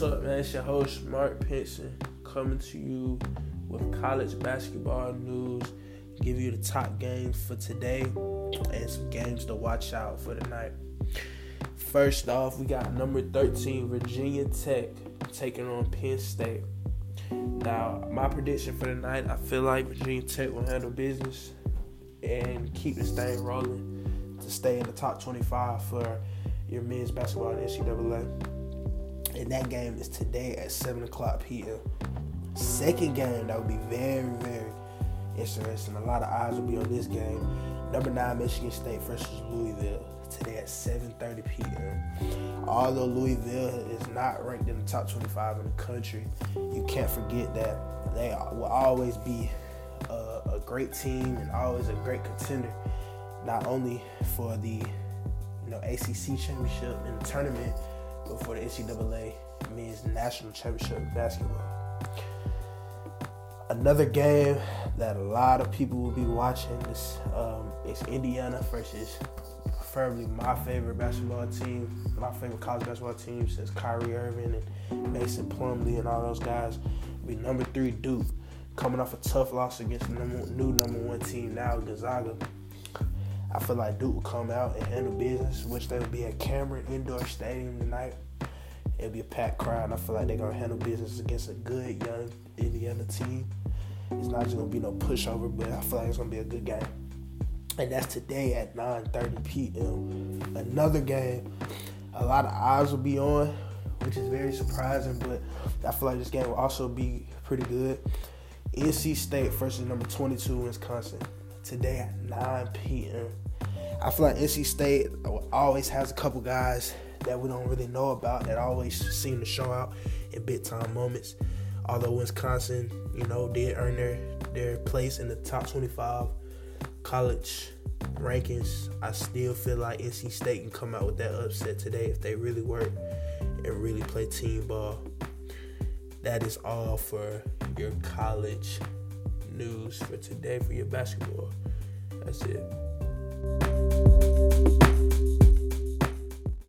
it's your host, Mark Pinson, coming to you with college basketball news, give you the top games for today and some games to watch out for tonight. First off, we got number 13, Virginia Tech, taking on Penn State. Now, my prediction for tonight, I feel like Virginia Tech will handle business and keep this thing rolling to stay in the top 25 for your men's basketball in the NCAA and that game is today at 7 o'clock p.m. Second game that would be very, very interesting. A lot of eyes will be on this game. Number nine, Michigan State versus Louisville today at 7:30 p.m. Although Louisville is not ranked in the top 25 in the country, you can't forget that they will always be a, a great team and always a great contender, not only for the you know ACC championship and the tournament for the NCAA men's national championship basketball. Another game that a lot of people will be watching is um, is Indiana versus preferably my favorite basketball team, my favorite college basketball team since Kyrie Irving and Mason Plumlee and all those guys. Be number three Duke, coming off a tough loss against the new number one team now Gonzaga. I feel like Duke will come out and handle business, which they will be at Cameron Indoor Stadium tonight. It'll be a packed crowd, I feel like they're gonna handle business against a good young Indiana team. It's not just gonna be no pushover, but I feel like it's gonna be a good game. And that's today at 9:30 p.m. Another game, a lot of eyes will be on, which is very surprising, but I feel like this game will also be pretty good. NC State versus number 22 Wisconsin today at 9 p.m. I feel like NC State always has a couple guys that we don't really know about that always seem to show out in big time moments. Although Wisconsin, you know, did earn their their place in the top 25 college rankings, I still feel like NC State can come out with that upset today if they really work and really play team ball. That is all for your college news for today for your basketball. That's it.